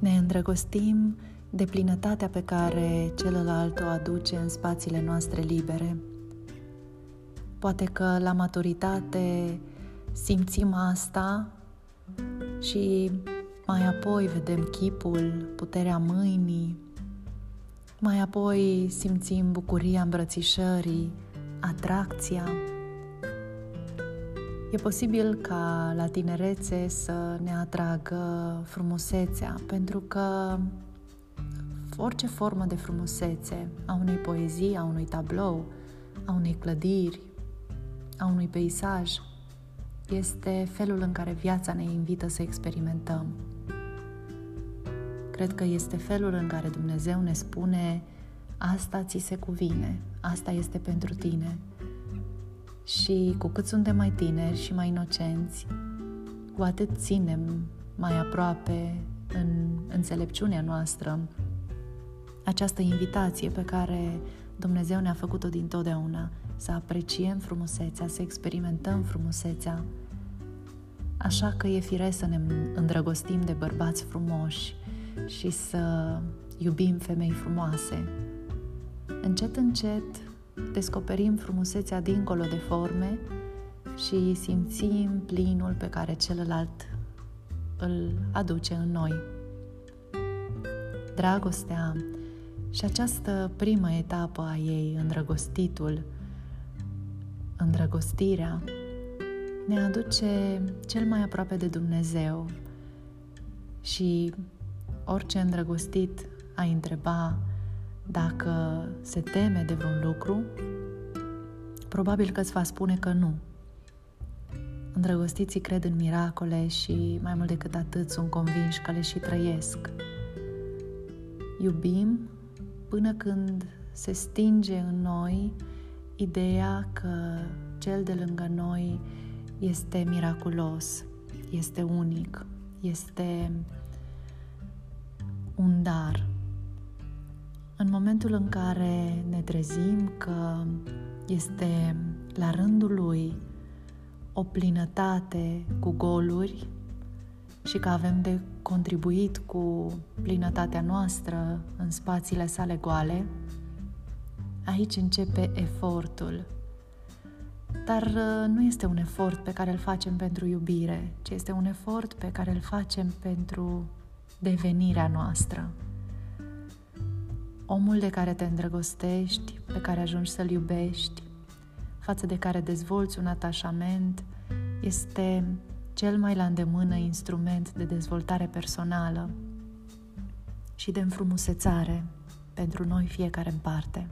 îndrăgostim de plinătatea pe care celălalt o aduce în spațiile noastre libere. Poate că la maturitate simțim asta și mai apoi vedem chipul, puterea mâinii, mai apoi simțim bucuria îmbrățișării, atracția. E posibil ca la tinerețe să ne atragă frumusețea, pentru că orice formă de frumusețe, a unei poezii, a unui tablou, a unei clădiri, a unui peisaj, este felul în care viața ne invită să experimentăm. Cred că este felul în care Dumnezeu ne spune asta ți se cuvine, asta este pentru tine. Și cu cât suntem mai tineri și mai inocenți, cu atât ținem mai aproape în înțelepciunea noastră această invitație pe care Dumnezeu ne-a făcut-o din totdeauna, să apreciem frumusețea, să experimentăm frumusețea. Așa că e firesc să ne îndrăgostim de bărbați frumoși și să iubim femei frumoase. Încet, încet descoperim frumusețea dincolo de forme și simțim plinul pe care celălalt îl aduce în noi. Dragostea și această primă etapă a ei, îndrăgostitul, îndrăgostirea, ne aduce cel mai aproape de Dumnezeu și orice îndrăgostit a întreba dacă se teme de vreun lucru, probabil că îți va spune că nu. Îndrăgostiții cred în miracole și, mai mult decât atât, sunt convinși că le și trăiesc. Iubim până când se stinge în noi ideea că cel de lângă noi este miraculos, este unic, este un dar. În momentul în care ne trezim că este la rândul lui o plinătate cu goluri și că avem de contribuit cu plinătatea noastră în spațiile sale goale, aici începe efortul. Dar uh, nu este un efort pe care îl facem pentru iubire, ci este un efort pe care îl facem pentru devenirea noastră. Omul de care te îndrăgostești, pe care ajungi să-l iubești, față de care dezvolți un atașament, este cel mai la îndemână instrument de dezvoltare personală și de înfrumusețare pentru noi fiecare în parte.